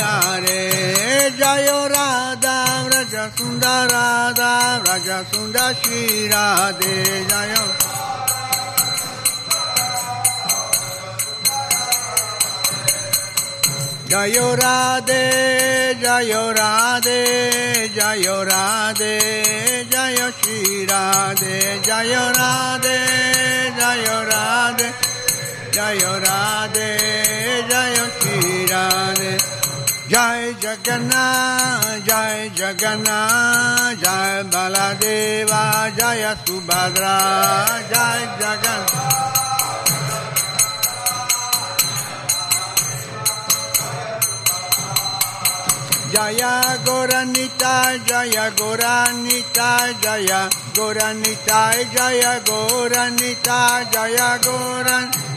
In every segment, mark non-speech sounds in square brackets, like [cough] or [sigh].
Hare Jayo Radha Vraja Sundara Vraja Sundar Shri Radhe Jayo Jayo Radhe, Jayo Radhe, Jayo Radhe, Jayo Shri Radhe, Jayo Radhe, Jayo Radhe, Jayo Radhe, Jayo Shri Radhe. Jai Jagannath, Jai Jagannath, Jai Baladeva, Jaya Subhadra, Jai Jagannath. Jaya Goranita, Jaya Goranita, Jaya Goranita, Jaya Goranita, Jaya Goran.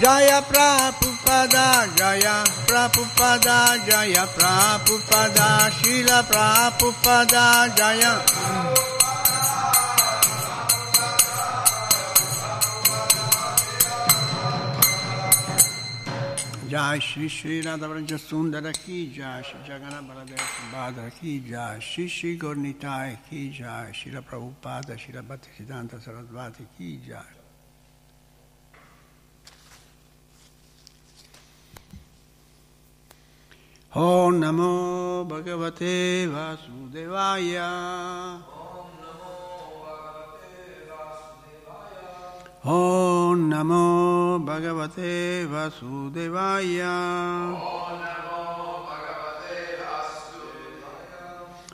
Jaya Prabhupada, Jaya Prabhupada, Jaya Prabhupada, Shila Prabhupada, Jaya. Jai Shri Shri Radha Vraja Sundara Ki Jai Shri Jagannath Baladev Subhadra Ki Jai Shri Shri Gornitai Ki Jai Shri Prabhupada Shri Bhaktisiddhanta Sarasvati Ki Jai Om Namo Bhagavate Vasudevaya Om Namo Bhagavate Vasudevaya.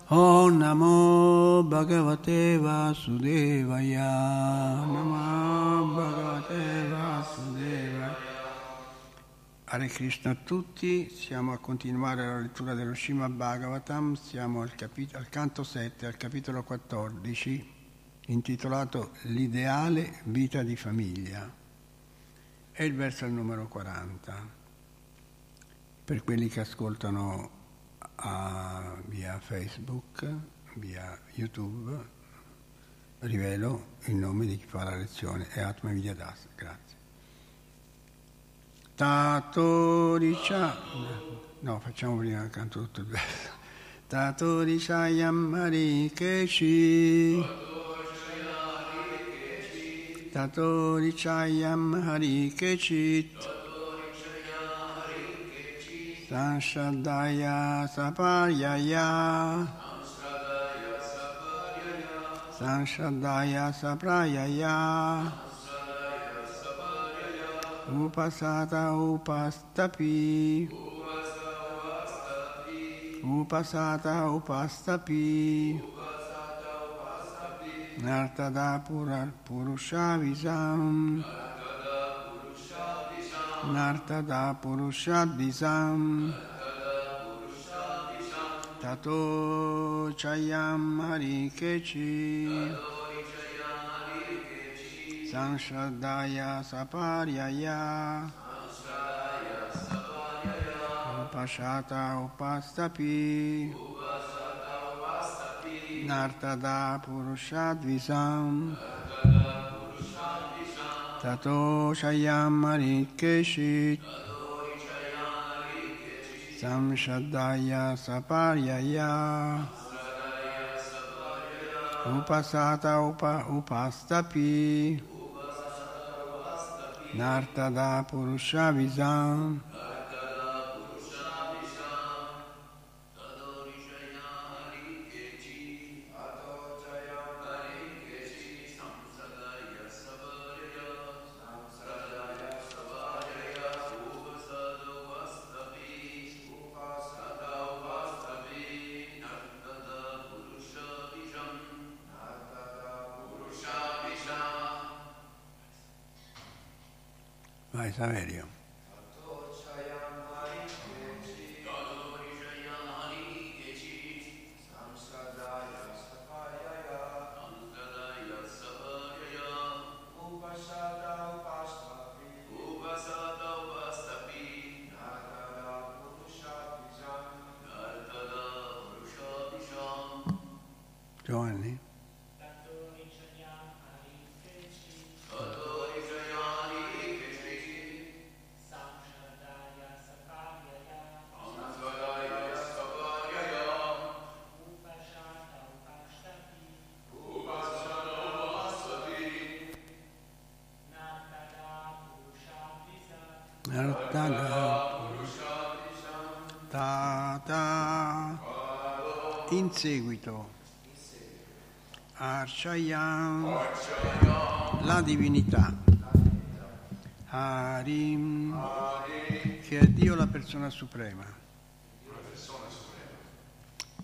Om Namo Bhagavate Vasudevaya. Namo Bhagavate Vasudevaya. Hare Krishna a tutti, siamo a continuare la lettura dello Srimad Bhagavatam, siamo al, capit- al canto 7, al capitolo 14 intitolato L'ideale vita di famiglia. È il verso numero 40. Per quelli che ascoltano a, via Facebook, via YouTube, rivelo il nome di chi fa la lezione, è Atma Vidyadas. Grazie. Tato Richa. No, facciamo prima canto tutto il verso. Tato Rishayam Harikeshi. Tato Richayam Hari Kechit Sanshadaya Saparyaya Sanshadaya Saprayaya Upasata Upastapi. Upasata Upastapi. Nartada Purushavisam Nartada Purushadvisam Tato Chayam Harikechi Sanshadaya Saparyaya. Upashata Upastapi. Nartada Purushadvisam. Tato Shayam Marikeshit Samshadaya Saparyaya. Upasata Upa Upastapi Nartada Purushavizam Vai América.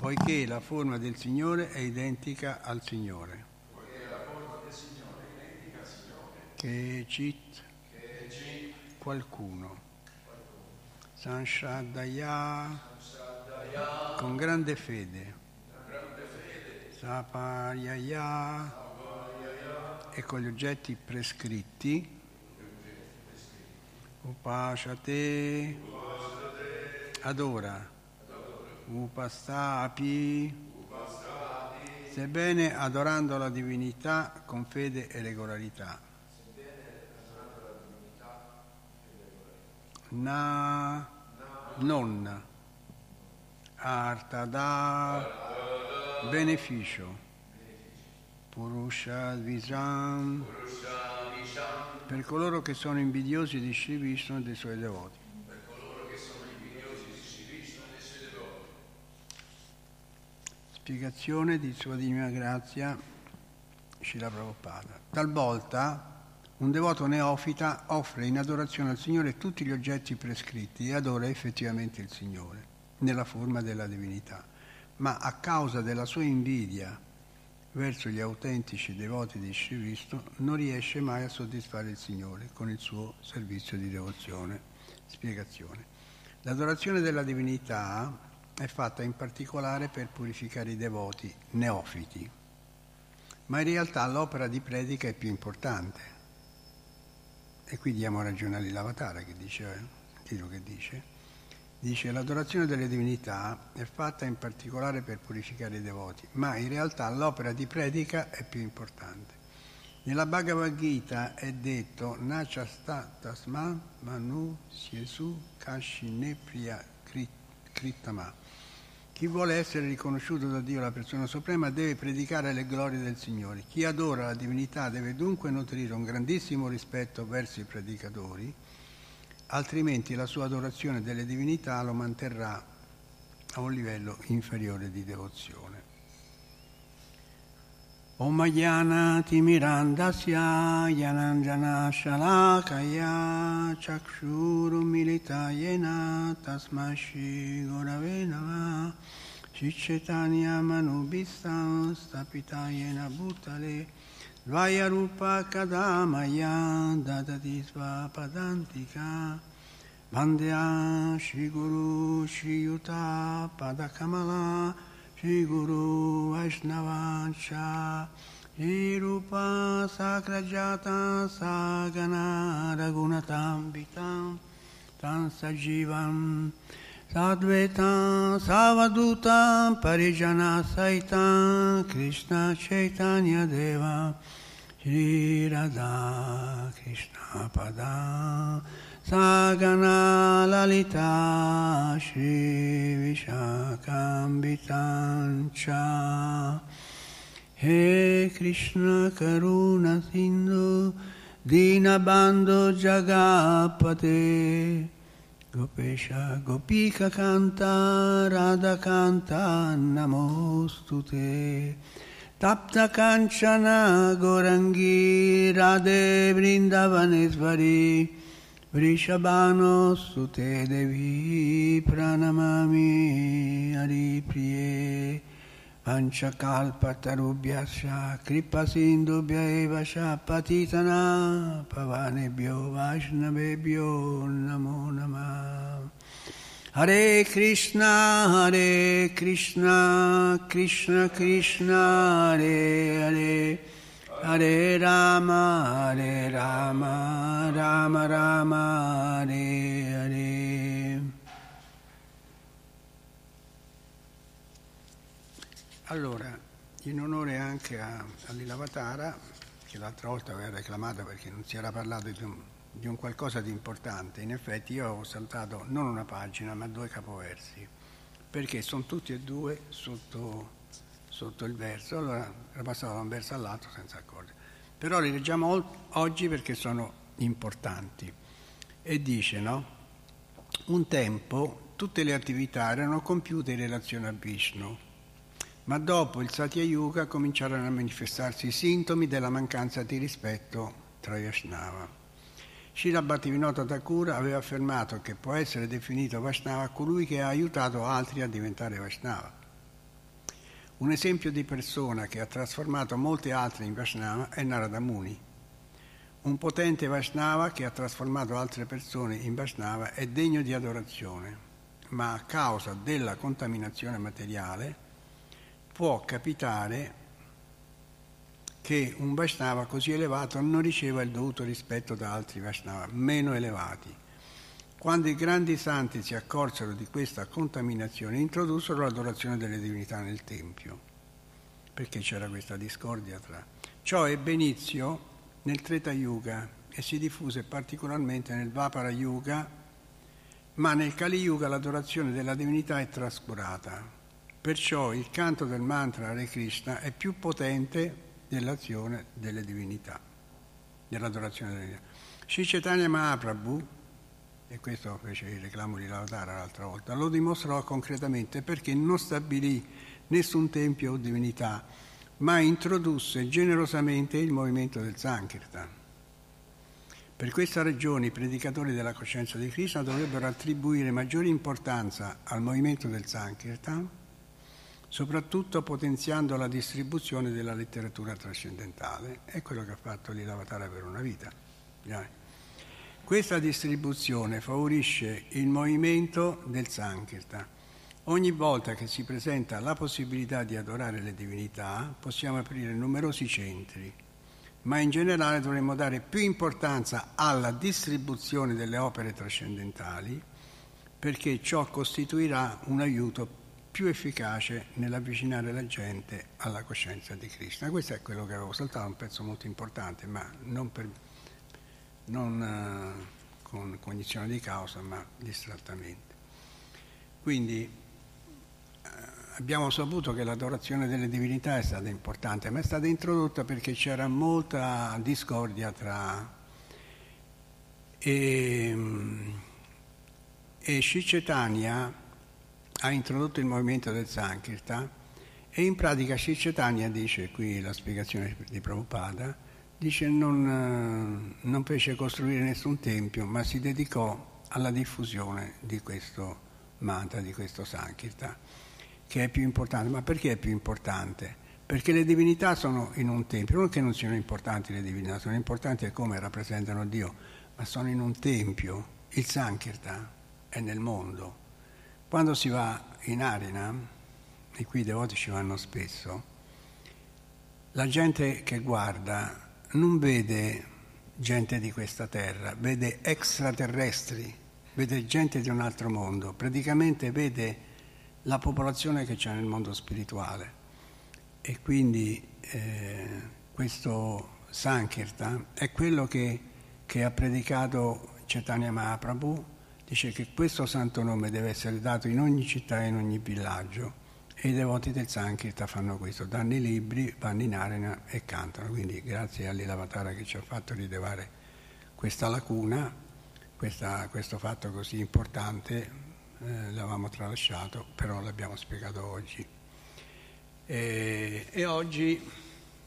Poiché la forma del Signore è identica al Signore. Che cit qualcuno. Sanshradaya con grande fede. Sapayaya e con gli oggetti prescritti. Upashate. Adora Upastapi sebbene adorando la divinità con fede e regolarità. Na non artada beneficio. Purusha visam per coloro che sono invidiosi di Sri Vishnu e dei suoi devoti spiegazione di Sua Divina Grazia Shila Prabhupada talvolta un devoto neofita offre in adorazione al Signore tutti gli oggetti prescritti e adora effettivamente il Signore nella forma della divinità, ma a causa della sua invidia verso gli autentici devoti di Vishnu non riesce mai a soddisfare il Signore con il suo servizio di devozione. Spiegazione. L'adorazione della divinità è fatta in particolare per purificare i devoti neofiti, ma in realtà l'opera di predica è più importante e qui diamo ragione all'Ilavatara che dice, eh, sentite che dice, dice l'adorazione delle divinità è fatta in particolare per purificare i devoti, ma in realtà l'opera di predica è più importante. Nella Bhagavad Gita è detto Nachasta tasma manu siesu kashine priya kritama chi vuole essere riconosciuto da Dio la persona suprema deve predicare le glorie del Signore. Chi adora la divinità deve dunque nutrire un grandissimo rispetto verso i predicatori, altrimenti la sua adorazione delle divinità lo manterrà a un livello inferiore di devozione. Om Jnana Timirandasya Yananjana Shalakaya Chakshuru Militayena Tasmashi Gorave Nama Chichetanya Manubhistam Stapitayena Bhutale Dvaya Rupa Kadamaya Dadati Shri Guru Vaishnavacha Shri Rupa Sakrajata Sagana Raghunatambitam Tan Sajivam Sadvetam Savadutam Parijana Saitam Krishna Chaitanya Deva Shri Radha Krishna Pada Sagana Lalita Shri Vishakambitancha He Krishna Karuna Sindhu Dinabando Jagapate Gopesha Gopika Kanta Radha Kanta Namostute Tapta Kanchana Gorangi Radhe Vrindavanesvari Vrishabhano Sute Devi Pranamami Haripriye Panchakalpatarubhyasya Kripa Sindubhya Eva Patitana Pavanebhyo Vaishnavebhyo Namo Namah Hare Krishna Hare Krishna Krishna Krishna Hare Hare Hare Rama, Hare Rama, Rama Rama, Hare Hare. Allora, in onore anche a, all'Ilavatara, che l'altra volta aveva reclamato perché non si era parlato di un, di un qualcosa di importante, in effetti io ho saltato non una pagina ma due capoversi, perché sono tutti e due sotto sotto il verso, allora era passato da un verso all'altro senza accorgere. Però li leggiamo oggi perché sono importanti. e dice, no? Un tempo tutte le attività erano compiute in relazione a Vishnu, ma dopo il Satya Yuga cominciarono a manifestarsi i sintomi della mancanza di rispetto tra Vaishnava. Srila Bhattivinoda Thakur aveva affermato che può essere definito Vaishnava colui che ha aiutato altri a diventare Vaishnava. Un esempio di persona che ha trasformato molti altri in Vaishnava è Narada Muni. Un potente Vaishnava che ha trasformato altre persone in Vaishnava è degno di adorazione, ma a causa della contaminazione materiale può capitare che un Vaishnava così elevato non riceva il dovuto rispetto da altri Vaishnava meno elevati. Quando i grandi santi si accorsero di questa contaminazione, introdussero l'adorazione delle divinità nel Tempio, perché c'era questa discordia tra. Ciò ebbe inizio nel Treta Yuga e si diffuse particolarmente nel Vapara Yuga, ma nel Kali Yuga l'adorazione della divinità è trascurata. Perciò il canto del mantra Hare Krishna è più potente dell'azione delle divinità, dell'adorazione delle divinità. Sri Chaitanya Mahaprabhu, e questo fece il reclamo di Lavatara l'altra volta, lo dimostrò concretamente perché non stabilì nessun tempio o divinità, ma introdusse generosamente il movimento del Sankirtan. Per questa ragione i predicatori della coscienza di Krishna dovrebbero attribuire maggiore importanza al movimento del Sankirtan soprattutto potenziando la distribuzione della letteratura trascendentale. È quello che ha fatto l'Ilavatara per una vita. Questa distribuzione favorisce il movimento del Sankirtan. Ogni volta che si presenta la possibilità di adorare le divinità, possiamo aprire numerosi centri, ma in generale dovremmo dare più importanza alla distribuzione delle opere trascendentali perché ciò costituirà un aiuto più efficace nell'avvicinare la gente alla coscienza di Krishna. Questo è quello che avevo saltato, un pezzo molto importante, ma non, per, non uh, con cognizione di causa, ma distrattamente. Quindi uh, abbiamo saputo che l'adorazione delle divinità è stata importante, ma è stata introdotta perché c'era molta discordia tra... E, e Shicetania ha introdotto il movimento del Sankirtan e in pratica Chaitanya dice, qui la spiegazione di Prabhupada, dice non, eh, non fece costruire nessun tempio ma si dedicò alla diffusione di questo mantra, di questo Sankirtan, che è più importante. Ma perché è più importante? Perché le divinità sono in un tempio, non che non siano importanti le divinità, sono importanti come rappresentano Dio, ma sono in un tempio. Il Sankirtan è nel mondo quando si va in Arena, e qui i devoti ci vanno spesso, la gente che guarda non vede gente di questa terra, vede extraterrestri, vede gente di un altro mondo, praticamente vede la popolazione che c'è nel mondo spirituale. E quindi eh, questo Sankirtan è quello che, che ha predicato Chaitanya Mahaprabhu dice che questo santo nome deve essere dato in ogni città e in ogni villaggio e i devoti del Sankirta fanno questo, danno i libri, vanno in arena e cantano. Quindi grazie all'Ilavatara che ci ha fatto rilevare questa lacuna, questa, questo fatto così importante, eh, l'avevamo tralasciato, però l'abbiamo spiegato oggi. E, e oggi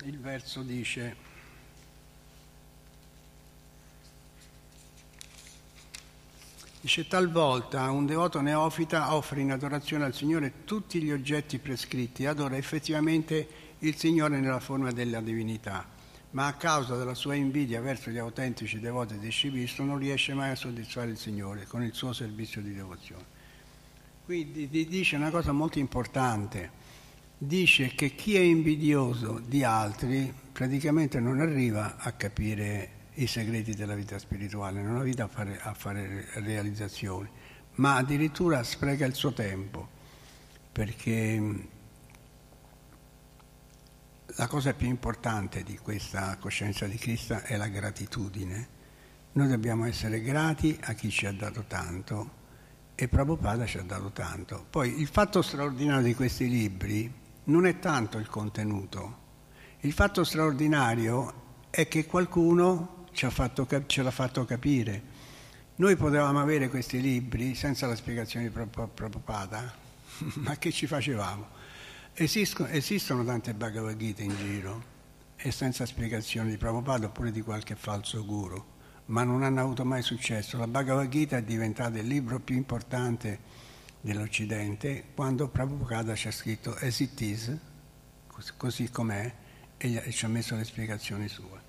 il verso dice Dice talvolta un devoto neofita offre in adorazione al Signore tutti gli oggetti prescritti, adora effettivamente il Signore nella forma della divinità, ma a causa della sua invidia verso gli autentici devoti di Shivisto non riesce mai a soddisfare il Signore con il suo servizio di devozione. Qui dice una cosa molto importante, dice che chi è invidioso di altri praticamente non arriva a capire i segreti della vita spirituale, non vita a fare, a fare realizzazioni, ma addirittura spreca il suo tempo, perché mm, la cosa più importante di questa coscienza di Cristo è la gratitudine. Noi dobbiamo essere grati a chi ci ha dato tanto e Prabhupada ci ha dato tanto. Poi il fatto straordinario di questi libri non è tanto il contenuto, il fatto straordinario è che qualcuno ce l'ha fatto capire. Noi potevamo avere questi libri senza la spiegazione di Prabhupada, [laughs] ma che ci facevamo? Esistono, esistono tante Bhagavad Gita in giro e senza spiegazione di Prabhupada oppure di qualche falso guru, ma non hanno avuto mai successo. La Bhagavad Gita è diventata il libro più importante dell'Occidente quando Prabhupada ci ha scritto as it is, così com'è, e ci ha messo le spiegazioni sue.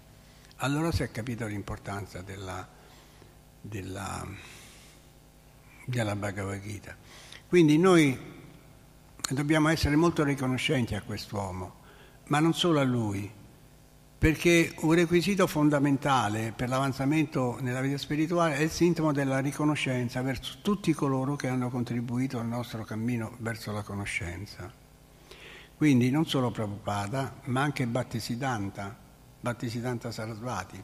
Allora si è capito l'importanza della, della, della Bhagavad Gita. Quindi noi dobbiamo essere molto riconoscenti a quest'uomo, ma non solo a lui, perché un requisito fondamentale per l'avanzamento nella vita spirituale è il sintomo della riconoscenza verso tutti coloro che hanno contribuito al nostro cammino verso la conoscenza. Quindi non solo Prabhupada, ma anche Bhattisiddhanta, Bhattisiddhanta Sarasvati.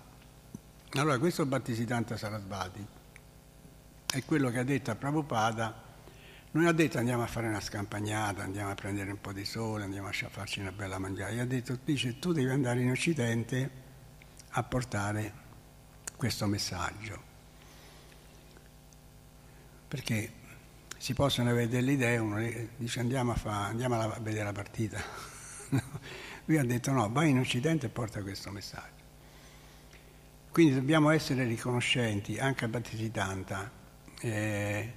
Allora questo Bhattisiddhanta Sarasvati è quello che ha detto a Prabhupada non ha detto andiamo a fare una scampagnata, andiamo a prendere un po' di sole, andiamo a farci una bella mangiata. Ha detto, dice, tu devi andare in Occidente a portare questo messaggio. Perché si possono avere delle idee, uno dice andiamo a, fa, andiamo a vedere la partita. [laughs] Lui ha detto no, vai in Occidente e porta questo messaggio. Quindi dobbiamo essere riconoscenti anche a Battista eh,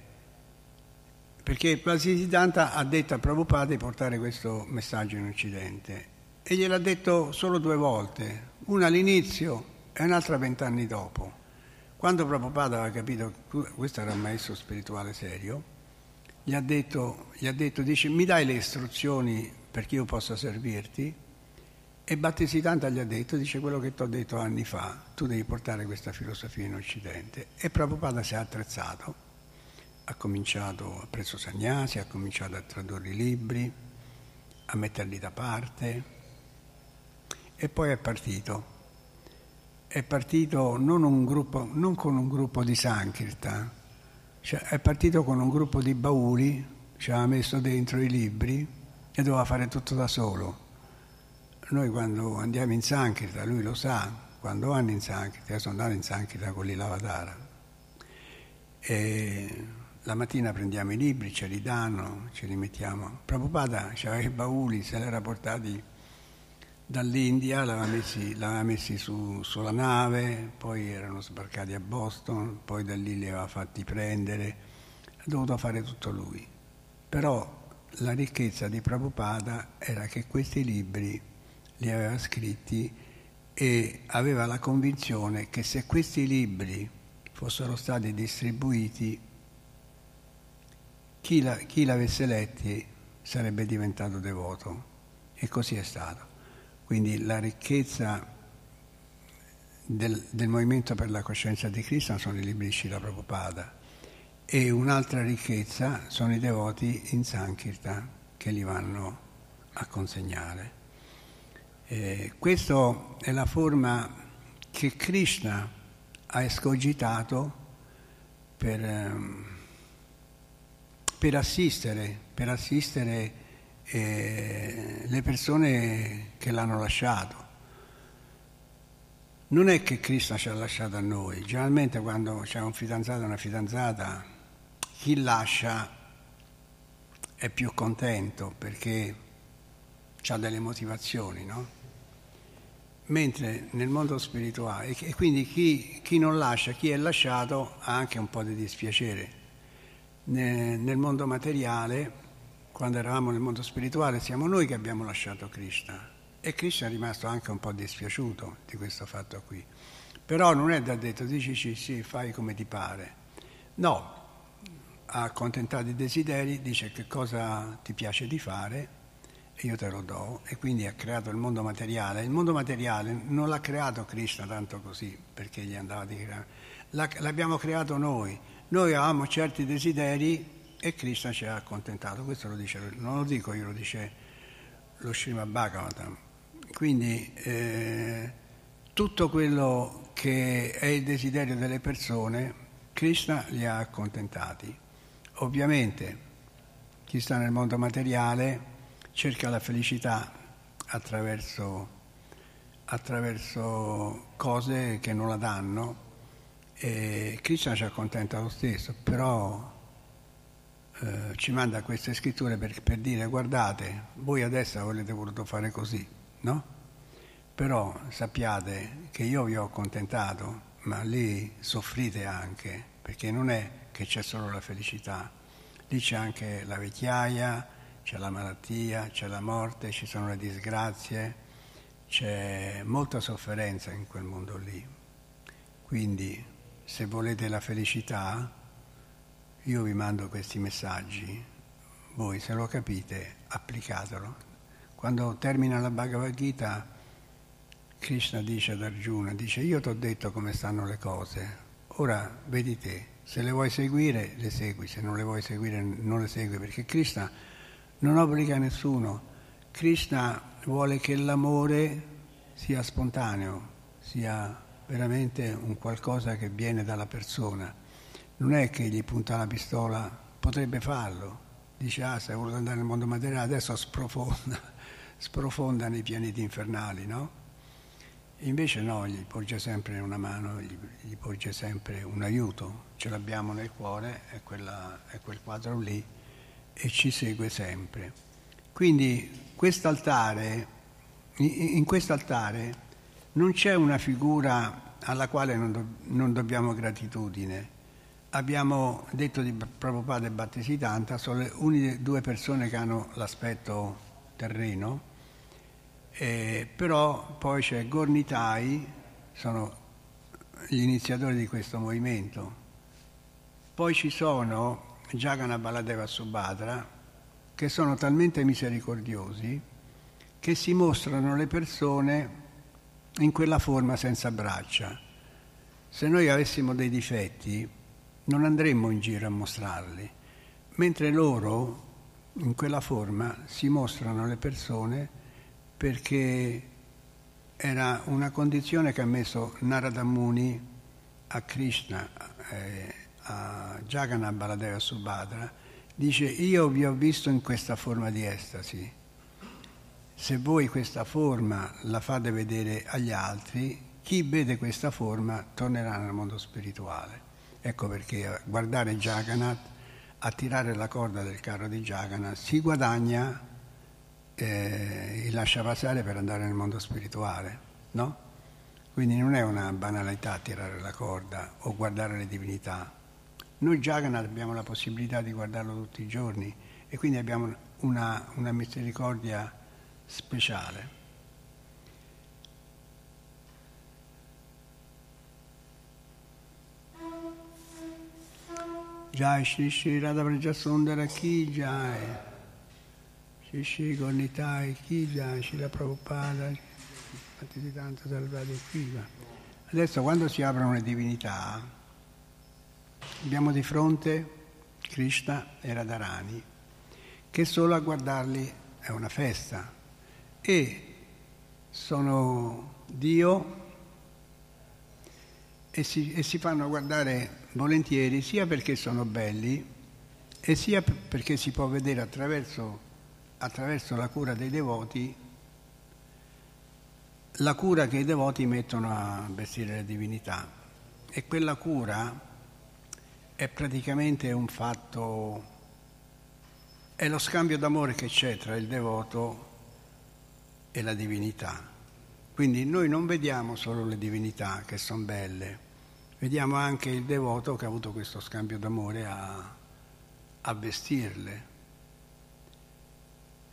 perché Vasisiddhanta ha detto a Prabhupada di portare questo messaggio in Occidente e gliel'ha detto solo due volte, una all'inizio e un'altra vent'anni dopo. Quando Prabhupada aveva capito che questo era un maestro spirituale serio, gli ha detto, gli ha detto dice, mi dai le istruzioni perché io possa servirti? E Battisiddhanta gli ha detto, dice quello che ti ho detto anni fa, tu devi portare questa filosofia in Occidente. E Prabhupada si è attrezzato ha cominciato, ha preso Sagnasi, ha cominciato a tradurre i libri, a metterli da parte e poi è partito. È partito non, un gruppo, non con un gruppo di Sankirtan, cioè è partito con un gruppo di bauli, ci aveva messo dentro i libri e doveva fare tutto da solo. Noi quando andiamo in Sankirtan, lui lo sa, quando vanno in Sankirtan, io sono andato in Sankirtan con l'Ilavadara, e la mattina prendiamo i libri, ce li danno, ce li mettiamo. Prabhupada aveva i bauli, se li era portati dall'India, l'aveva messi, l'aveva messi su, sulla nave, poi erano sbarcati a Boston, poi da lì li aveva fatti prendere, ha dovuto fare tutto lui. Però la ricchezza di Prabhupada era che questi libri li aveva scritti e aveva la convinzione che se questi libri fossero stati distribuiti chi, la, chi l'avesse letti sarebbe diventato devoto e così è stato. Quindi la ricchezza del, del movimento per la coscienza di Cristo sono i libri di Shila Prabhupada e un'altra ricchezza sono i devoti in Sankirtan che li vanno a consegnare. Eh, questa è la forma che Krishna ha escogitato per... Um, per assistere, per assistere eh, le persone che l'hanno lasciato. Non è che Cristo ci ha lasciato a noi, generalmente quando c'è un fidanzato o una fidanzata, chi lascia è più contento perché ha delle motivazioni, no? Mentre nel mondo spirituale, e quindi chi, chi non lascia, chi è lasciato ha anche un po' di dispiacere nel mondo materiale, quando eravamo nel mondo spirituale, siamo noi che abbiamo lasciato Krishna. E Krishna è rimasto anche un po' dispiaciuto di questo fatto qui. Però non è da detto, dici sì, sì, fai come ti pare. No, ha accontentato i desideri, dice che cosa ti piace di fare io te lo do. E quindi ha creato il mondo materiale. Il mondo materiale non l'ha creato Krishna tanto così, perché gli andava di creare. L'abbiamo creato noi noi avevamo certi desideri e Krishna ci ha accontentato. Questo lo dice, non lo dico io, lo dice lo Srimad Bhagavatam. Quindi eh, tutto quello che è il desiderio delle persone, Krishna li ha accontentati. Ovviamente chi sta nel mondo materiale cerca la felicità attraverso, attraverso cose che non la danno E Krishna ci accontenta lo stesso, però eh, ci manda queste scritture per, per, dire guardate, voi adesso avete voluto fare così, no? Però sappiate che io vi ho accontentato, ma lì soffrite anche, perché non è che c'è solo la felicità, lì c'è anche la vecchiaia, c'è la malattia, c'è la morte, ci sono le disgrazie, c'è molta sofferenza in quel mondo lì. Quindi se volete la felicità, io vi mando questi messaggi, voi se lo capite applicatelo. Quando termina la Bhagavad Gita, Krishna dice ad Arjuna, dice io ti ho detto come stanno le cose, ora vedi te, se le vuoi seguire le segui, se non le vuoi seguire non le segui, perché Krishna non obbliga nessuno. Krishna vuole che l'amore sia spontaneo, sia veramente un qualcosa che viene dalla persona. Non è che gli punta la pistola, potrebbe farlo. Dice, ah, se vuole andare nel mondo materiale, adesso sprofonda, [laughs] sprofonda nei pianeti infernali, no? Invece no, gli porge sempre una mano, gli, gli porge sempre un aiuto, ce l'abbiamo nel cuore, è, quella, è quel quadro lì e ci segue sempre. Quindi quest'altare, in quest'altare non c'è una figura alla quale non, do, non dobbiamo gratitudine. Abbiamo detto di Prabhupada e Battesitanta, sono le uniche due persone che hanno l'aspetto terreno, eh, però poi c'è Gornitai, sono gli iniziatori di questo movimento. Poi ci sono Jagana Baladeva Subhadra, che sono talmente misericordiosi che si mostrano le persone in quella forma senza braccia. Se noi avessimo dei difetti non andremmo in giro a mostrarli, mentre loro in quella forma si mostrano le persone perché era una condizione che ha messo Narada Muni a Krishna. Eh, a Jagannath Baladeva Subhadra, dice io vi ho visto in questa forma di estasi. Se voi questa forma la fate vedere agli altri, chi vede questa forma tornerà nel mondo spirituale. Ecco perché guardare Jagannath, attirare la corda del carro di Jagannath, si guadagna eh, il lascia passare per andare nel mondo spirituale, no? Quindi non è una banalità tirare la corda o guardare le divinità, noi Jagannath abbiamo la possibilità di guardarlo tutti i giorni e quindi abbiamo una, una misericordia speciale. Jai Shri Shri Radha Vrajasundara Ki Jai Shri Shri Gornitai Ki Jai Shri La Prabhupada Bhattisiddhanta Salvati Ki Adesso quando si aprono le divinità Abbiamo di fronte Krishna e Radharani, che solo a guardarli è una festa. E sono Dio e si, e si fanno guardare volentieri sia perché sono belli e sia perché si può vedere attraverso, attraverso la cura dei devoti la cura che i devoti mettono a vestire le divinità. E quella cura è praticamente un fatto, è lo scambio d'amore che c'è tra il devoto e la divinità. Quindi noi non vediamo solo le divinità che sono belle, vediamo anche il devoto che ha avuto questo scambio d'amore a, a vestirle.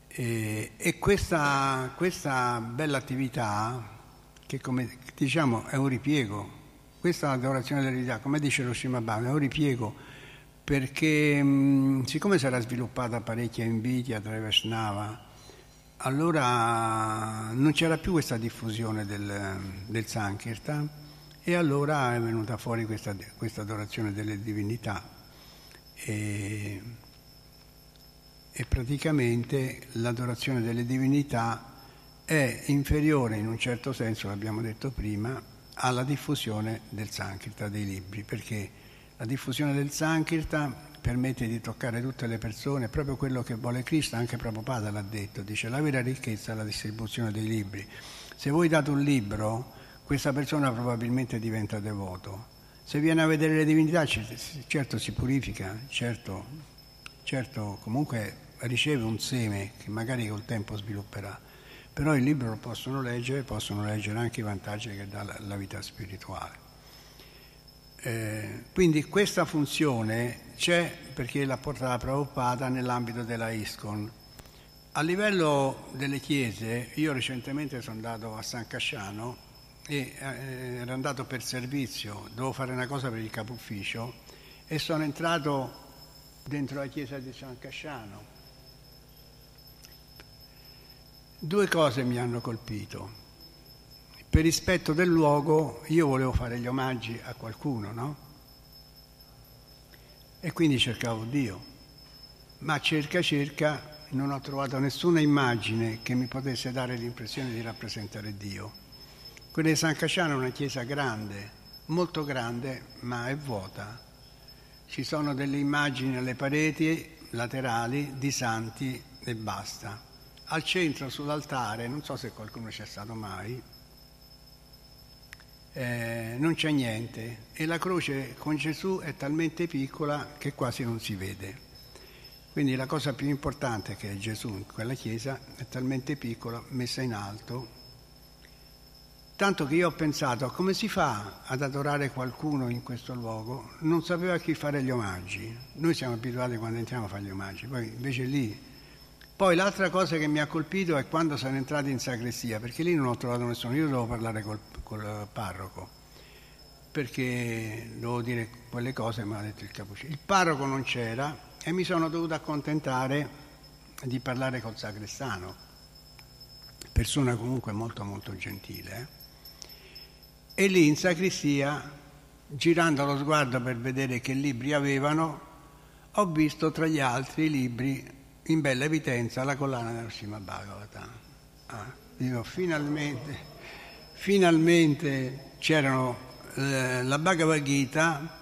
E, e questa, questa bella attività, che come diciamo è un ripiego questa è l'adorazione dell'idea, come dice lo Shimabhava, è un ripiego perché mh, siccome si era sviluppata parecchia invidia tra i Vaishnava, allora non c'era più questa diffusione del, del Sankirtan e allora è venuta fuori questa, questa adorazione delle divinità. E, e praticamente l'adorazione delle divinità è inferiore in un certo senso, l'abbiamo detto prima, alla diffusione del Sankirta, dei libri, perché la diffusione del Sankirta permette di toccare tutte le persone, proprio quello che vuole Cristo, anche Prabhupada l'ha detto, dice la vera ricchezza è la distribuzione dei libri. Se voi date un libro, questa persona probabilmente diventa devoto. Se viene a vedere le divinità, certo si purifica, certo, certo comunque riceve un seme che magari col tempo svilupperà, però il libro lo possono leggere, possono leggere anche i vantaggi che dà la, vita spirituale. Eh, quindi questa funzione c'è perché l'ha portata Prabhupada nell'ambito della ISKCON. A livello delle chiese, io recentemente sono andato a San Casciano e eh, ero andato per servizio, dovevo fare una cosa per il capo ufficio e sono entrato dentro la chiesa di San Casciano. Due cose mi hanno colpito per rispetto del luogo io volevo fare gli omaggi a qualcuno, no? E quindi cercavo Dio. Ma cerca cerca non ho trovato nessuna immagine che mi potesse dare l'impressione di rappresentare Dio. Quella di San Casciano è una chiesa grande, molto grande, ma è vuota. Ci sono delle immagini alle pareti laterali di santi e basta. Al centro, sull'altare, non so se qualcuno c'è stato mai, eh, non c'è niente e la croce con Gesù è talmente piccola che quasi non si vede. Quindi la cosa più importante che è Gesù in quella chiesa è talmente piccola, messa in alto, tanto che io ho pensato come si fa ad adorare qualcuno in questo luogo, non sapevo a chi fare gli omaggi. Noi siamo abituati quando entriamo a fare gli omaggi, poi invece lì poi l'altra cosa che mi ha colpito è quando sono entrato in sacrestia, perché lì non ho trovato nessuno, io dovevo parlare col, col parroco, perché dovevo dire quelle cose, mi ha detto il cappuccino. Il parroco non c'era e mi sono dovuto accontentare di parlare col sacrestano, persona comunque molto molto gentile. Eh. E lì in sacrestia, girando lo sguardo per vedere che libri avevano, ho visto tra gli altri libri in bella evidenza la collana dello Srimad Bhagavatam. Ah, dico, finalmente, finalmente c'erano eh, la Bhagavad Gita,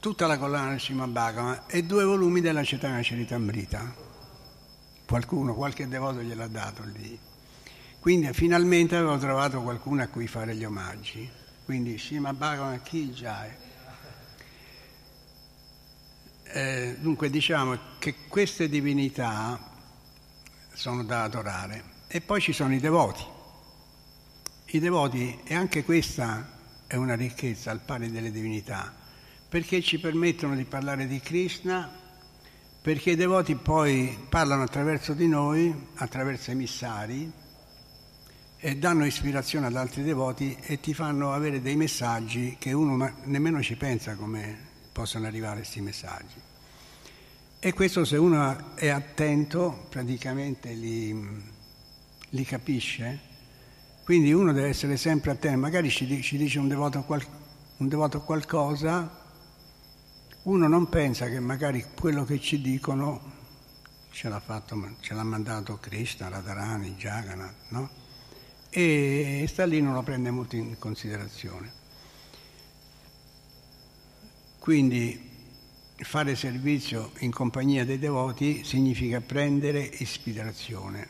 tutta la collana del Srimad Bhagavatam e due volumi della Cetana Ceritamrita. Qualcuno, qualche devoto gliel'ha dato lì. Quindi finalmente avevo trovato qualcuno a cui fare gli omaggi. Quindi Srimad Bhagavatam Kijai. Eh, dunque diciamo che queste divinità sono da adorare e poi ci sono i devoti. I devoti, e anche questa è una ricchezza al pari delle divinità, perché ci permettono di parlare di Krishna, perché i devoti poi parlano attraverso di noi, attraverso i missari, e danno ispirazione ad altri devoti e ti fanno avere dei messaggi che uno nemmeno ci pensa come possono arrivare questi messaggi. E questo se uno è attento praticamente li, li capisce. Quindi uno deve essere sempre attento, magari ci, ci dice un devoto, qual, un devoto qualcosa, uno non pensa che magari quello che ci dicono ce l'ha, fatto, ce l'ha mandato Krishna, Radharani, Jagannath, no? E sta lì non lo prende molto in considerazione. Quindi fare servizio in compagnia dei devoti significa prendere ispirazione.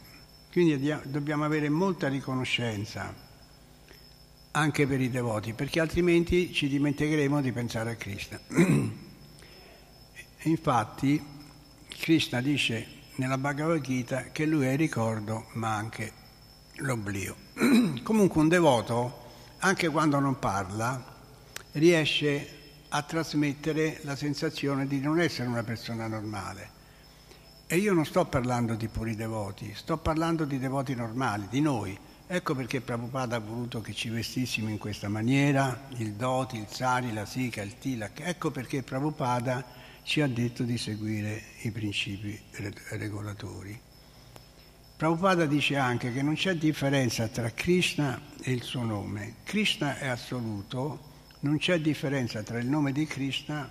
Quindi dobbiamo avere molta riconoscenza anche per i devoti, perché altrimenti ci dimenticheremo di pensare a Krishna. [clears throat] Infatti, Krishna dice nella Bhagavad Gita che lui è il ricordo, ma anche l'oblio. [clears throat] Comunque un devoto, anche quando non parla, riesce a trasmettere la sensazione di non essere una persona normale. E io non sto parlando di puri devoti, sto parlando di devoti normali, di noi. Ecco perché Prabhupada ha voluto che ci vestissimo in questa maniera, il Doti, il Sari, la Sika, il Tilak. Ecco perché Prabhupada ci ha detto di seguire i principi regolatori. Prabhupada dice anche che non c'è differenza tra Krishna e il suo nome. Krishna è assoluto, non c'è differenza tra il nome di Krishna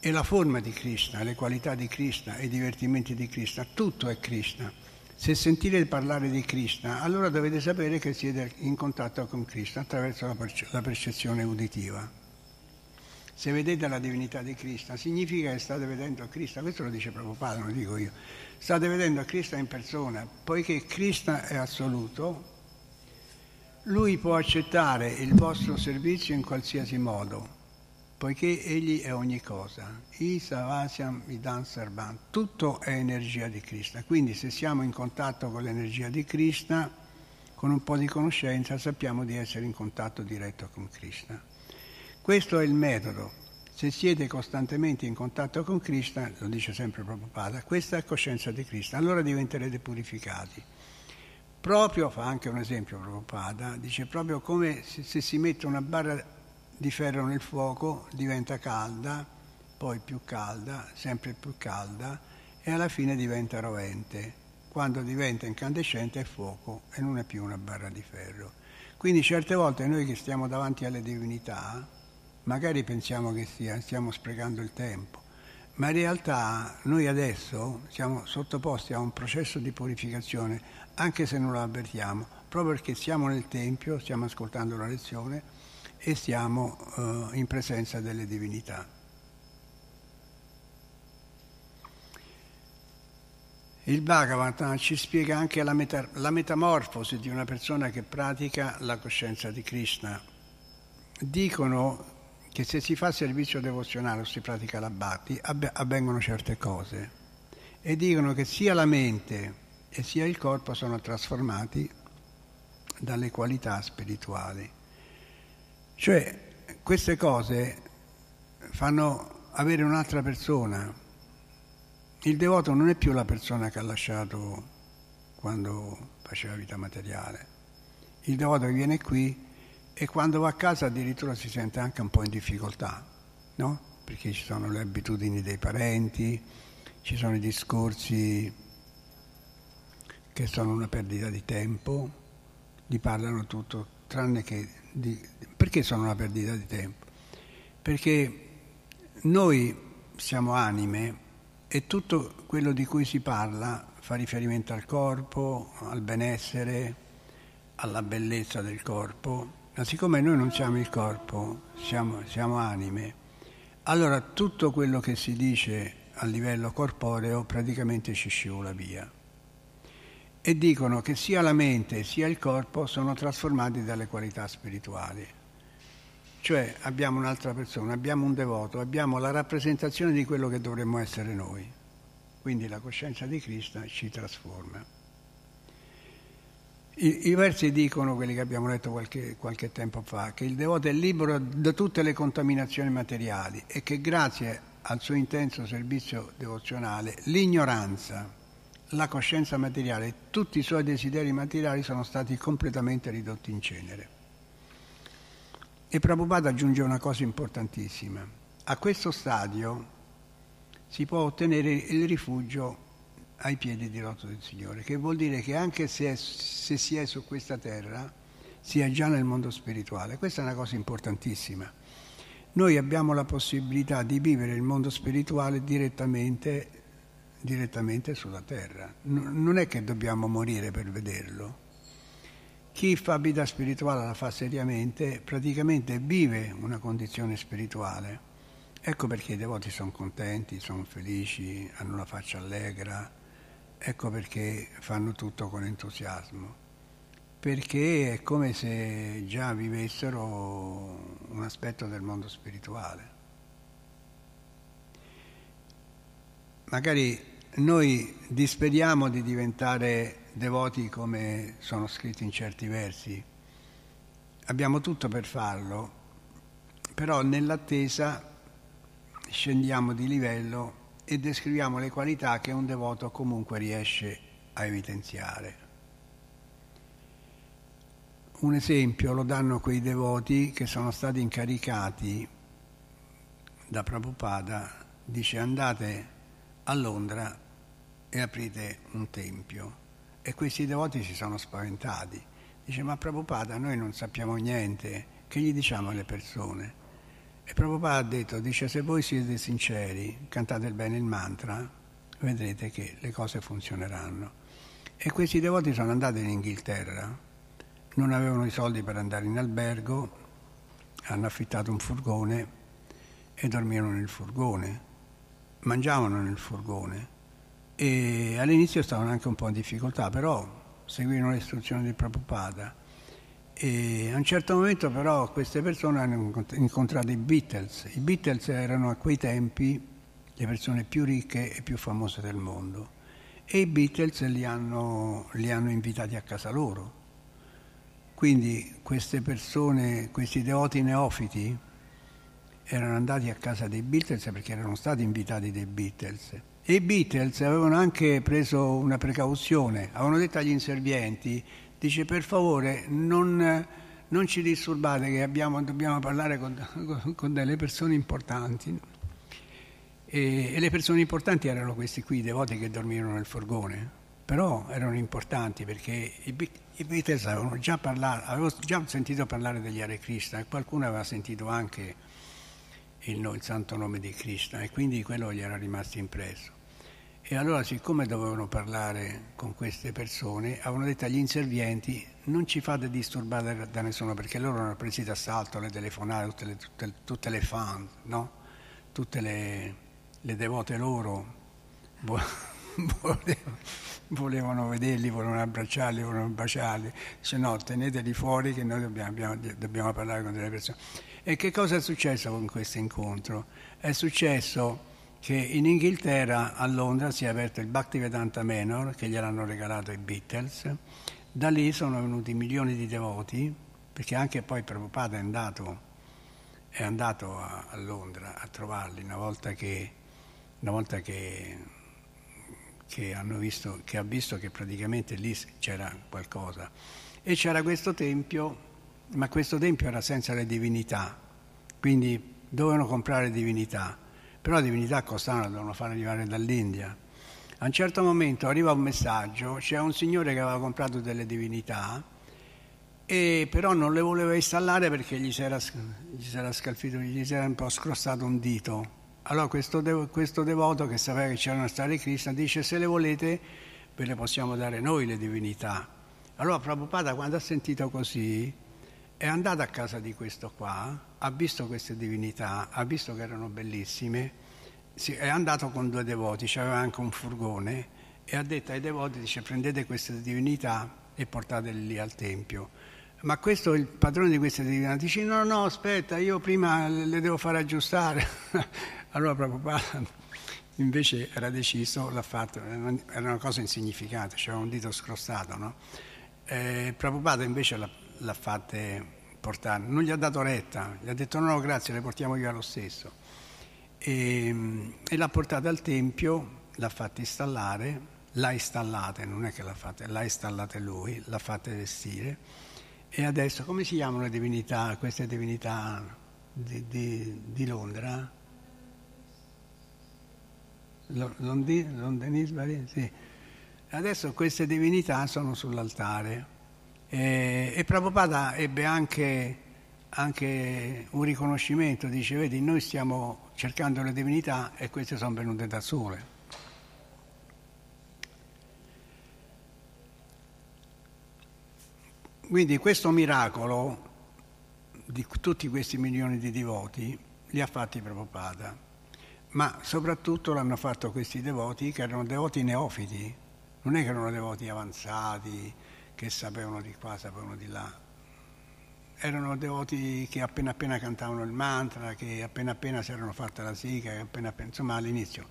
e la forma di Krishna, le qualità di Krishna e i divertimenti di Krishna. Tutto è Krishna. Se sentite parlare di Krishna, allora dovete sapere che siete in contatto con Krishna attraverso la, perce- la percezione uditiva. Se vedete la divinità di Krishna, significa che state vedendo Krishna, questo lo dice Prabhupada, non lo dico io, state vedendo Krishna in persona, poiché Krishna è assoluto, lui può accettare il vostro servizio in qualsiasi modo, poiché egli è ogni cosa. Isavasyam Vidam Sarvam. Tutto è energia di Krishna. Quindi se siamo in contatto con l'energia di Krishna, con un po' di conoscenza sappiamo di essere in contatto diretto con Krishna. Questo è il metodo. Se siete costantemente in contatto con Krishna, lo dice sempre Prabhupada, questa è coscienza di Krishna, allora diventerete purificati. Proprio, fa anche un esempio Prabhupada, dice proprio come se, se si mette una barra di ferro nel fuoco, diventa calda, poi più calda, sempre più calda e alla fine diventa rovente. Quando diventa incandescente è fuoco e non è più una barra di ferro. Quindi certe volte noi che stiamo davanti alle divinità, magari pensiamo che stia, stiamo sprecando il tempo, ma in realtà noi adesso siamo sottoposti a un processo di purificazione, anche se non lo avvertiamo, proprio perché siamo nel Tempio, stiamo ascoltando la lezione e siamo uh, in presenza delle divinità. Il Bhagavatam ci spiega anche la, meta- la metamorfosi di una persona che pratica la coscienza di Krishna. Dicono che se si fa servizio devozionale o si pratica la bhakti avvengono certe cose e dicono che sia la mente e sia il corpo sono trasformati dalle qualità spirituali. Cioè queste cose fanno avere un'altra persona. Il devoto non è più la persona che ha lasciato quando faceva vita materiale. Il devoto viene qui e quando va a casa addirittura si sente anche un po' in difficoltà, no? Perché ci sono le abitudini dei parenti, ci sono i discorsi che sono una perdita di tempo, gli parlano tutto, tranne che di... Perché sono una perdita di tempo? Perché noi siamo anime e tutto quello di cui si parla fa riferimento al corpo, al benessere, alla bellezza del corpo ma siccome noi non siamo il corpo, siamo, siamo anime, allora tutto quello che si dice a livello corporeo praticamente ci scivola via. E dicono che sia la mente sia il corpo sono trasformati dalle qualità spirituali. Cioè abbiamo un'altra persona, abbiamo un devoto, abbiamo la rappresentazione di quello che dovremmo essere noi. Quindi la coscienza di Cristo ci trasforma. I, I, versi dicono, quelli che abbiamo letto qualche, qualche tempo fa, che il devoto è libero da tutte le contaminazioni materiali e che grazie al suo intenso servizio devozionale l'ignoranza, la coscienza materiale tutti i suoi desideri materiali sono stati completamente ridotti in cenere. E Prabhupada aggiunge una cosa importantissima. A questo stadio si può ottenere il rifugio ai piedi di loto del Signore, che vuol dire che anche se, è, se si è su questa terra, si è già nel mondo spirituale. Questa è una cosa importantissima. Noi abbiamo la possibilità di vivere il mondo spirituale direttamente, direttamente sulla terra. Non è che dobbiamo morire per vederlo. Chi fa vita spirituale la fa seriamente, praticamente vive una condizione spirituale. Ecco perché i devoti sono contenti, sono felici, hanno la faccia allegra, Ecco perché fanno tutto con entusiasmo, perché è come se già vivessero un aspetto del mondo spirituale. Magari noi disperiamo di diventare devoti come sono scritti in certi versi, abbiamo tutto per farlo, però nell'attesa scendiamo di livello e descriviamo le qualità che un devoto comunque riesce a evidenziare. Un esempio lo danno quei devoti che sono stati incaricati da Prabhupada, dice andate a Londra e aprite un tempio. E questi devoti si sono spaventati. Dice ma Prabhupada noi non sappiamo niente, che gli diciamo alle persone? E Prabhupada ha detto, dice, se voi siete sinceri, cantate bene il mantra, vedrete che le cose funzioneranno. E questi devoti sono andati in Inghilterra, non avevano i soldi per andare in albergo, hanno affittato un furgone e dormivano nel furgone, mangiavano nel furgone e all'inizio stavano anche un po' in difficoltà, però seguivano le istruzioni di Prabhupada E a un certo momento però queste persone hanno incontrato i Beatles. I Beatles erano a quei tempi le persone più ricche e più famose del mondo e i Beatles li hanno, li hanno invitati a casa loro. Quindi queste persone, questi devoti neofiti, erano andati a casa dei Beatles perché erano stati invitati dai Beatles. E i Beatles avevano anche preso una precauzione, avevano detto agli inservienti, dice per favore non, non ci disturbate che abbiamo, dobbiamo parlare con, con, delle persone importanti. E, e, le persone importanti erano questi qui, i devoti che dormivano nel furgone, però erano importanti perché i, i Beatles avevano già parlato, avevo già sentito parlare degli Hare Krishna qualcuno aveva sentito anche il, il santo nome di Krishna e quindi quello gli era rimasto impresso. E allora, siccome dovevano parlare con queste persone, avevano detto agli inservienti non ci fate disturbare da nessuno, perché loro erano presi d'assalto le telefonate, tutte le, tutte, tutte le fan, no? tutte le, le, devote loro [laughs] volevano, vederli, volevano abbracciarli, volevano baciarli. Dice no, teneteli fuori che noi dobbiamo, abbiamo, dobbiamo parlare con delle persone. E che cosa è successo con questo incontro? È successo che in Inghilterra, a Londra, si è aperto il Bhaktivedanta Manor, che gliel'hanno regalato i Beatles. Da lì sono venuti milioni di devoti, perché anche poi Prabhupada è andato, è andato a, a, Londra a trovarli una volta che, una volta che, che, visto, che ha visto che praticamente lì c'era qualcosa. E c'era questo tempio, ma questo tempio era senza le divinità, quindi dovevano comprare divinità però le divinità costavano, dovevano far arrivare dall'India. A un certo momento arriva un messaggio, c'è un signore che aveva comprato delle divinità e però non le voleva installare perché gli si era, era scalfito, gli si era un po' scrostato un dito. Allora questo, de- questo devoto che sapeva che c'era una storia di Krishna dice se le volete ve le possiamo dare noi le divinità. Allora Prabhupada quando ha sentito così è andato a casa di questo qua, ha visto queste divinità, ha visto che erano bellissime, è andato con due devoti, c'aveva anche un furgone e ha detto ai devoti, dice prendete queste divinità e portatele lì al Tempio. Ma questo, il padrone di queste divinità, dice no, no, aspetta, io prima le devo fare aggiustare. [laughs] allora Prabhupada [laughs] invece era deciso, l'ha fatto, era una cosa insignificante, c'era un dito scrostato, no? Eh, Prabhupada invece l'ha l'ha fatte portare, non gli ha dato retta, gli ha detto no, no grazie, le portiamo via lo stesso. E, e l'ha portata al Tempio, l'ha fatta installare, l'ha installata, non è che l'ha fatta, l'ha installata lui, l'ha fatta vestire e adesso come si chiamano le divinità, queste divinità di, di, di Londra? Londini, Londini, sì. Adesso queste divinità sono sull'altare e, e Prabhupada ebbe anche, anche, un riconoscimento, dice, vedi, noi stiamo cercando le divinità e queste sono venute da sole. Quindi questo miracolo di tutti questi milioni di devoti li ha fatti Prabhupada, ma soprattutto l'hanno fatto questi devoti che erano devoti neofiti, non è che erano devoti avanzati, che sapevano di qua, sapevano di là. Erano devoti che appena appena cantavano il mantra, che appena appena si erano fatte la siga, appena appena, insomma all'inizio.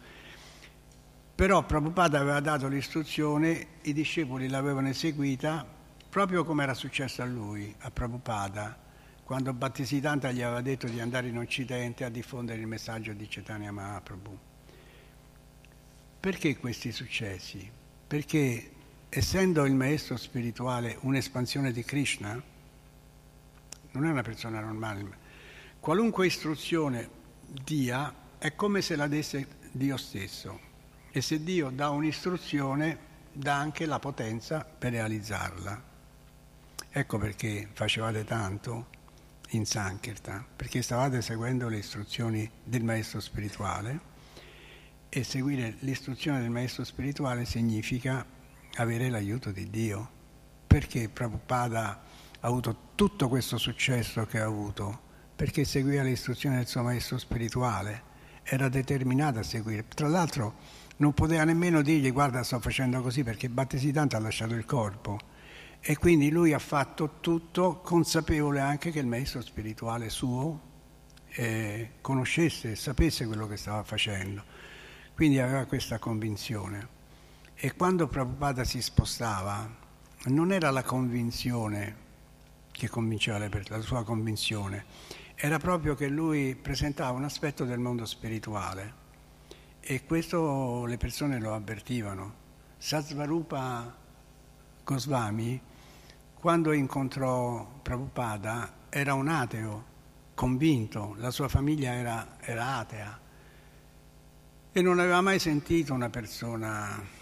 Però Prabhupada aveva dato l'istruzione, i discepoli l'avevano eseguita proprio come era successo a lui, a Prabhupada, quando Bhattisiddhanta gli aveva detto di andare in Occidente a diffondere il messaggio di Chaitanya Mahaprabhu. Perché questi successi? Perché essendo il maestro spirituale un'espansione di Krishna, non è una persona normale, qualunque istruzione dia è come se la desse Dio stesso e se Dio dà un'istruzione dà anche la potenza per realizzarla. Ecco perché facevate tanto in Sankirtan, perché stavate seguendo le istruzioni del maestro spirituale e seguire l'istruzione del maestro spirituale significa avere l'aiuto di Dio. Perché Prabhupada ha avuto tutto questo successo che ha avuto? Perché seguiva le istruzioni del suo maestro spirituale, era determinato a seguire. Tra l'altro non poteva nemmeno dirgli guarda sto facendo così perché Battesiddhanta ha lasciato il corpo E quindi lui ha fatto tutto consapevole anche che il maestro spirituale suo eh, conoscesse, sapesse quello che stava facendo. Quindi aveva questa convinzione. E quando Prabhupada si spostava, non era la convinzione che convinceva le persone, la sua convinzione, era proprio che lui presentava un aspetto del mondo spirituale e questo le persone lo avvertivano. Satsvarupa Goswami, quando incontrò Prabhupada, era un ateo, convinto, la sua famiglia era, era atea e non aveva mai sentito una persona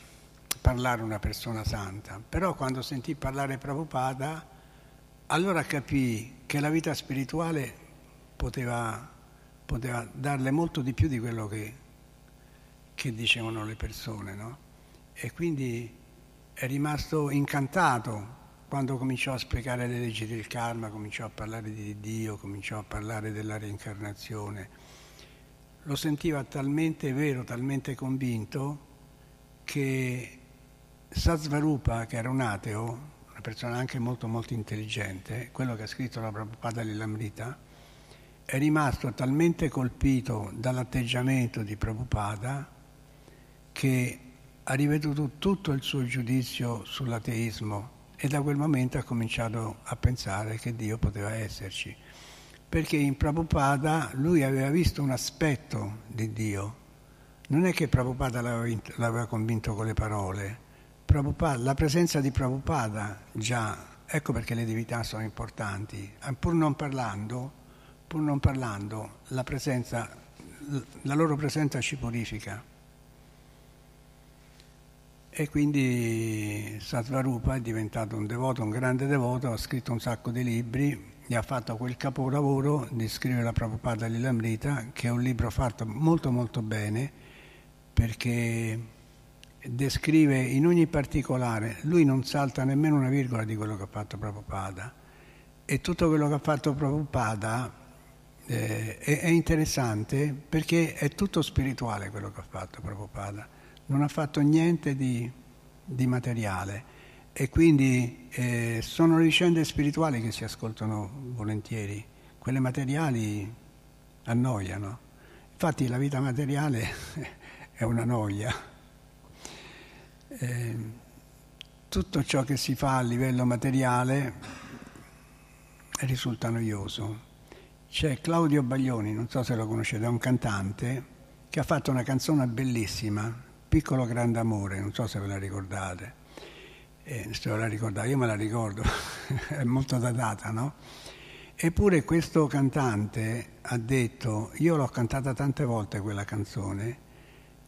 parlare una persona santa, però quando sentì parlare Prabhupada allora capì che la vita spirituale poteva, poteva darle molto di più di quello che, che dicevano le persone, no? E quindi è rimasto incantato quando cominciò a spiegare le leggi del karma, cominciò a parlare di Dio, cominciò a parlare della reincarnazione. Lo sentiva talmente vero, talmente convinto che Satsvarupa, che era un ateo, una persona anche molto molto intelligente, quello che ha scritto la Prabhupada Lilamrita, è rimasto talmente colpito dall'atteggiamento di Prabhupada che ha riveduto tutto il suo giudizio sull'ateismo e da quel momento ha cominciato a pensare che Dio poteva esserci. Perché in Prabhupada lui aveva visto un aspetto di Dio. Non è che Prabhupada l'aveva, l'aveva convinto con le parole, Prabhupada, la presenza di Prabhupada già, ecco perché le divinità sono importanti, eh, pur non parlando, pur non parlando la, presenza, la loro presenza ci purifica. E quindi Sattvarupa è diventato un devoto, un grande devoto, ha scritto un sacco di libri e ha fatto quel capolavoro di scrivere la Prabhupada Lilamrita, che è un libro fatto molto molto bene perché descrive in ogni particolare, lui non salta nemmeno una virgola di quello che ha fatto Prabhupada. E tutto quello che ha fatto Prabhupada eh, è, è, interessante perché è tutto spirituale quello che ha fatto Prabhupada, non ha fatto niente di, di materiale. E quindi eh, sono le vicende spirituali che si ascoltano volentieri, quelle materiali annoiano. Infatti la vita materiale [laughs] è una noia eh, tutto ciò che si fa a livello materiale risulta noioso. C'è Claudio Baglioni, non so se lo conoscete, è un cantante che ha fatto una canzone bellissima, Piccolo Grande Amore, non so se ve la ricordate. Eh, se ve la ricordate, io me la ricordo, [laughs] è molto datata, no? Eppure questo cantante ha detto, io l'ho cantata tante volte quella canzone,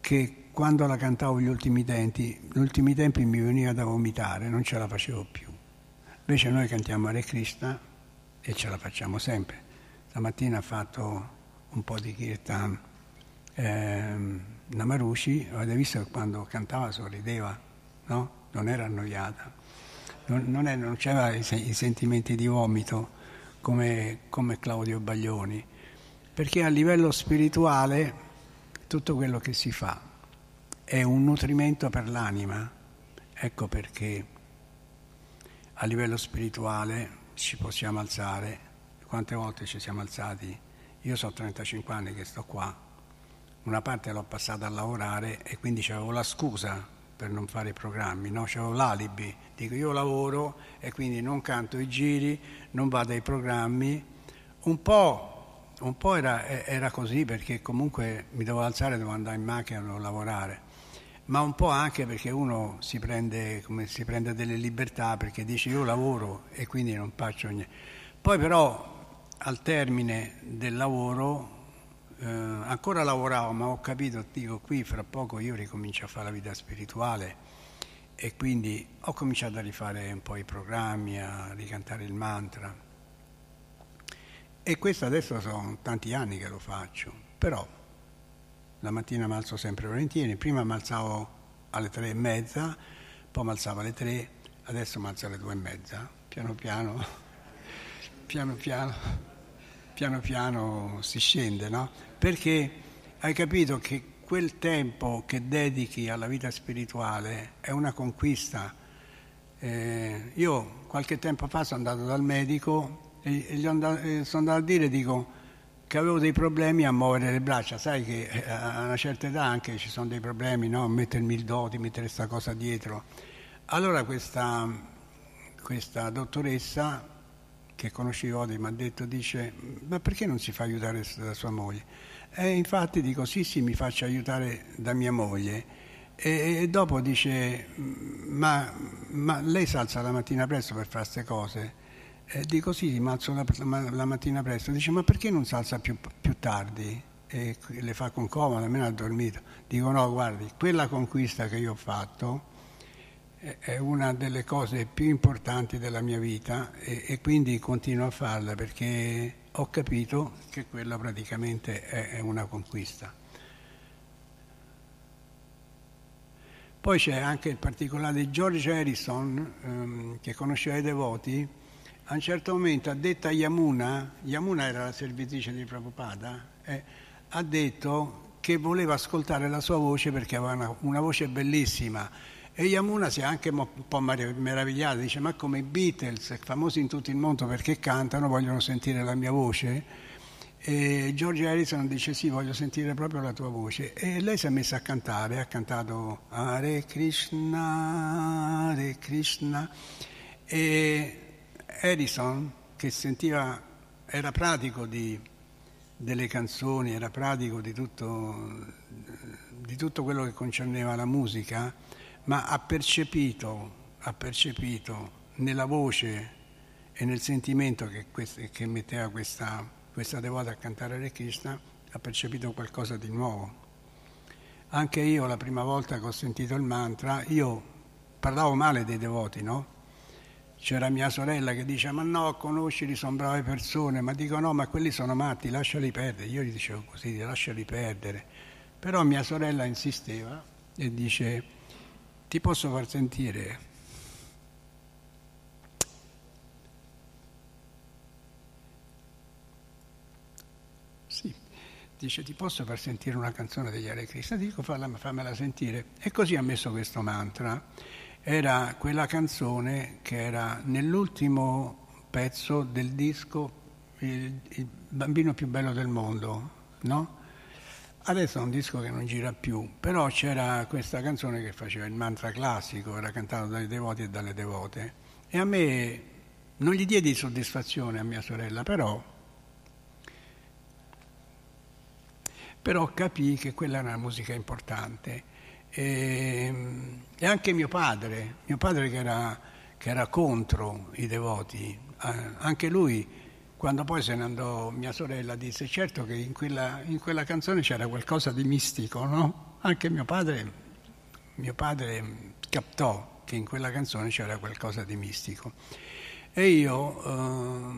che quando la cantavo gli ultimi tempi, gli ultimi tempi mi veniva da vomitare, non ce la facevo più. Invece noi cantiamo Hare Krishna e ce la facciamo sempre. Stamattina ha fatto un po' di kirtan eh, Namarushi, avete visto che quando cantava sorrideva, no? Non era annoiata, non, non, è, non c'era i, i, sentimenti di vomito come, come Claudio Baglioni, perché a livello spirituale tutto quello che si fa è un nutrimento per l'anima. Ecco perché a livello spirituale ci possiamo alzare. Quante volte ci siamo alzati? Io so 35 anni che sto qua, una parte l'ho passata a lavorare e quindi avevo la scusa per non fare i programmi, no? avevo l'alibi, dico io lavoro e quindi non canto i giri, non vado ai programmi. Un po', un po era, era, così perché comunque mi dovevo alzare, dovevo andare in macchina, dovevo lavorare ma un po' anche perché uno si prende, si prende, delle libertà perché dice io lavoro e quindi non faccio niente. Poi però al termine del lavoro eh, ancora lavoravo, ma ho capito, dico qui fra poco io ricomincio a fare la vita spirituale e quindi ho cominciato a rifare un po' i programmi, a ricantare il mantra. E questo adesso sono tanti anni che lo faccio, però la mattina mi alzo sempre volentieri, prima mi alzavo alle tre e mezza, poi mi alzavo alle tre, adesso mi alzo alle due e mezza, piano piano, piano piano, piano piano si scende, no? Perché hai capito che quel tempo che dedichi alla vita spirituale è una conquista, Eh, io qualche tempo fa sono andato dal medico e, gli andato, sono andato a dire, dico, che avevo dei problemi a muovere le braccia, sai che eh, a una certa età anche ci sono dei problemi, no? mettermi il doti, mettere questa cosa dietro. Allora questa, questa dottoressa che conoscevo mi ha detto, dice, ma perché non si fa aiutare da sua moglie? E infatti dico, sì, sì, mi faccio aiutare da mia moglie. E, e dopo dice, ma, ma, lei si alza la mattina presto per fare queste cose? E dico, sì, mi alzo la, la, mattina presto. Dice, ma perché non si alza più, più tardi? E le fa con comodo, almeno ha dormito. Dico, no, guardi, quella conquista che io ho fatto è una delle cose più importanti della mia vita e, e, quindi continuo a farla perché ho capito che quella praticamente è, è una conquista. Poi c'è anche il particolare di George Harrison, ehm, che conosceva i devoti, a un certo momento ha detto a Yamuna, Yamuna era la servitrice di Prabhupada, eh, ha detto che voleva ascoltare la sua voce perché aveva una, una voce bellissima e Yamuna si è anche un po' meravigliata, dice ma come i Beatles, famosi in tutto il mondo perché cantano, vogliono sentire la mia voce? E George Harrison dice sì, voglio sentire proprio la tua voce. E lei si è messa a cantare, ha cantato Hare Krishna, Hare Krishna. E Harrison, che sentiva, era pratico di, delle canzoni, era pratico di tutto, di tutto quello che concerneva la musica, ma ha percepito, ha percepito nella voce e nel sentimento che, che metteva questa, questa, devota a cantare Hare Krishna, ha percepito qualcosa di nuovo. Anche io la prima volta che ho sentito il mantra, io parlavo male dei devoti, no? C'era mia sorella che dice ma no, conoscili, sono brave persone, ma dico no, ma quelli sono matti, lasciali perdere. Io gli dicevo così, lasciali perdere. Però mia sorella insisteva e dice ti posso far sentire dice ti posso far sentire una canzone degli Hare Krishna? Dico fammela sentire. E così ha messo questo mantra. Era quella canzone che era nell'ultimo pezzo del disco Il, il bambino più bello del mondo, no? Adesso è un disco che non gira più, però c'era questa canzone che faceva il mantra classico, era cantato dai devoti e dalle devote. E a me non gli diedi soddisfazione a mia sorella, però, però capì che quella era una musica importante. E, e anche mio padre, mio padre che era, che era contro i devoti, anche lui quando poi se ne andò mia sorella disse certo che in quella, in quella canzone c'era qualcosa di mistico, no? Anche mio padre, mio padre captò che in quella canzone c'era qualcosa di mistico. E io eh,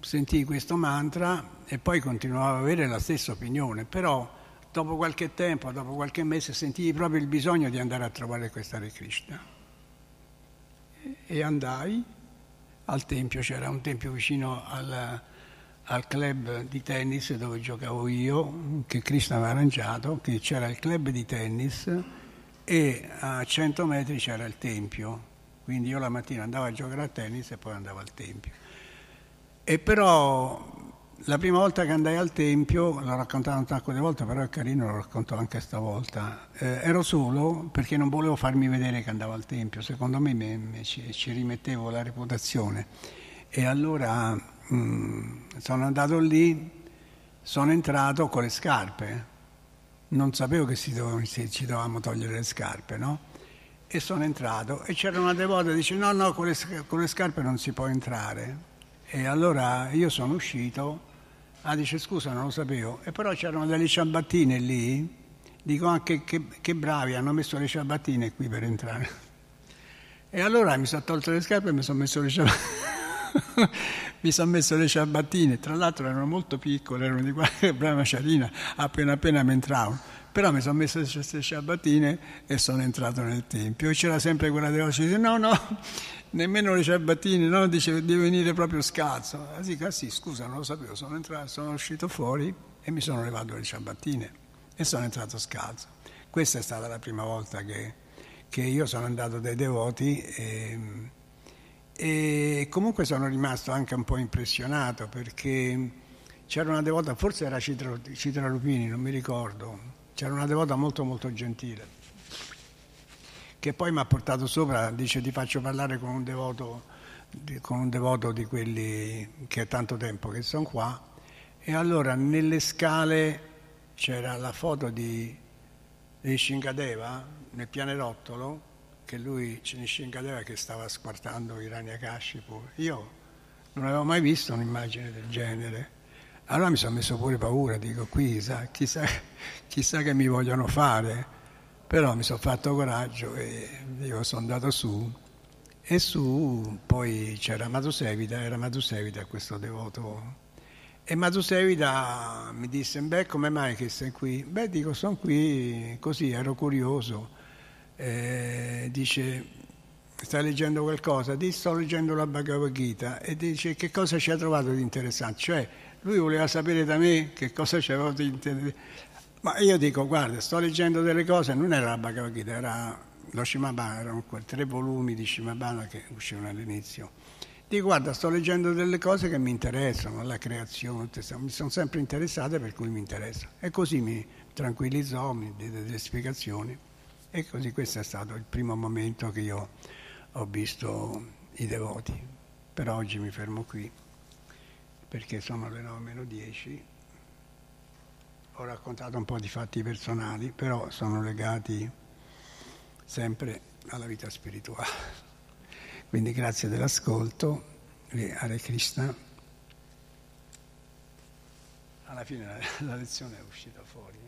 sentii questo mantra e poi continuavo ad avere la stessa opinione, però dopo qualche tempo, dopo qualche mese, sentii proprio il bisogno di andare a trovare questa Hare Krishna. E andai al tempio, c'era un tempio vicino al, al, club di tennis dove giocavo io, che Krishna aveva arrangiato, che c'era il club di tennis e a 100 metri c'era il tempio, quindi io la mattina andavo a giocare a tennis e poi andavo al tempio. E però la prima volta che andai al Tempio, l'ho raccontato un sacco di volte, però è carino, lo racconto anche stavolta, eh, ero solo perché non volevo farmi vedere che andavo al Tempio, secondo me mi, mi, ci, ci, rimettevo la reputazione. E allora mh, mm, sono andato lì, sono entrato con le scarpe, non sapevo che dovevano, ci dovevamo togliere le scarpe, no? E sono entrato e c'era una devota che dice no, no, con le, con le scarpe non si può entrare. E allora io sono uscito Ah, dice scusa, non lo sapevo. E però c'erano delle ciabattine lì. Dico anche ah, che, che bravi, hanno messo le ciabattine qui per entrare. E allora mi sono tolto le scarpe e mi sono messo le ciabattine. [laughs] mi sono messo le ciabattine, tra l'altro erano molto piccole, erano di qualche [laughs] brava ciarina, appena appena mi entravano. Però mi sono messo queste ciabattine e sono entrato nel tempio. E c'era sempre quella che dice no, no, nemmeno le ciabattine, no, dice devi venire proprio scalzo. Ah, sì, ah, sì, scusa, non lo sapevo, sono, entrato, sono uscito fuori e mi sono levato le ciabattine e sono entrato scalzo. Questa è stata la prima volta che, che io sono andato dai devoti e, e comunque sono rimasto anche un po' impressionato perché c'era una devota, forse era Citra, Citra Lupini, non mi ricordo, c'era una devota molto molto gentile che poi mi ha portato sopra, dice ti faccio parlare con un devoto, con un devoto di quelli che è tanto tempo che sono qua. E allora nelle scale c'era la foto di, di Shingadeva nel pianerottolo che lui Shingadeva che stava squartando i Ranyakashipu io non avevo mai visto un'immagine del genere. Allora mi sono messo pure paura dico qui chissà, [laughs] chissà che mi vogliono fare però mi sono fatto coraggio e io sono andato su e su poi c'era Madhusevita, era Madhusevita questo devoto e Madhusevita mi disse, beh come mai che sei qui? Beh dico, sono qui così, ero curioso. Eh, dice, stai leggendo qualcosa? Dice, sto leggendo la Bhagavad Gita e dice, che cosa ci ha trovato di interessante? Cioè, lui voleva sapere da me che cosa c'era di interessante. Ma io dico, guarda, sto leggendo delle cose, non era la Bhagavad Gita, era lo Shimabana, erano tre volumi di Shimabana che uscivano all'inizio. Dico, guarda, sto leggendo delle cose che mi interessano, la creazione, mi sono sempre interessate per cui mi interessa. E così mi tranquillizzò, mi diede delle spiegazioni. E così questo è stato il primo momento che io ho visto i devoti. Per oggi mi fermo qui, perché sono le 9 meno 10 ho raccontato un po' di fatti personali, però sono legati sempre alla vita spirituale. [laughs] Quindi grazie dell'ascolto, Hare Krishna. Alla fine la, [laughs] la lezione è uscita fuori.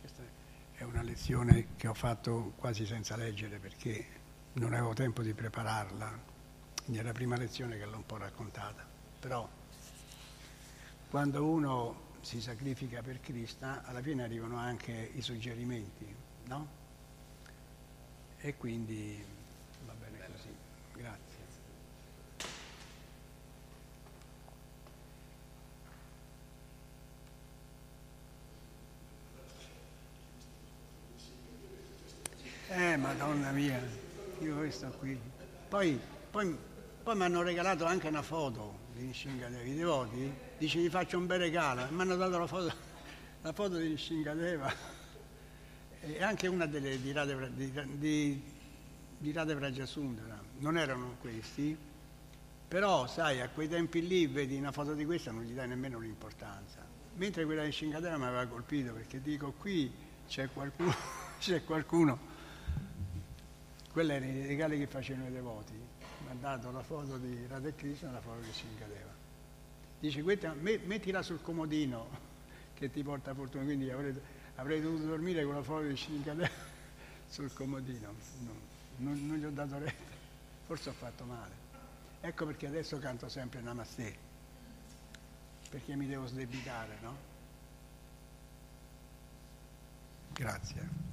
Questa è una lezione che ho fatto quasi senza leggere perché non avevo tempo di prepararla, quindi è la prima lezione che l'ho un po' raccontata, però quando uno si sacrifica per Krishna, alla fine arrivano anche i suggerimenti, no? E quindi va bene così, grazie. Eh, madonna mia io questo qui. Poi, poi, poi mi hanno regalato anche una foto di Nishingadeva, i devoti, dice gli faccio un bel regalo, mi hanno dato la foto, la foto di Nishingadeva e anche una delle di Rade, di, non erano questi, però sai, a quei tempi lì vedi una foto di questa non gli dai nemmeno l'importanza, mentre quella di Shingadeva mi aveva colpito perché dico qui c'è qualcuno, [laughs] c'è qualcuno quelli erano i regali che facevano i devoti. Mi ha dato la foto di Radha Krishna e la foto di Shingadeva. Dice, questa, mettila sul comodino [laughs] che ti porta fortuna. Quindi avrei, avrei dovuto dormire con la foto di Shingadeva [laughs] sul comodino. No, non, non gli ho dato retta. Forse ho fatto male. Ecco perché adesso canto sempre Namaste. Perché mi devo sdebitare, no? Grazie.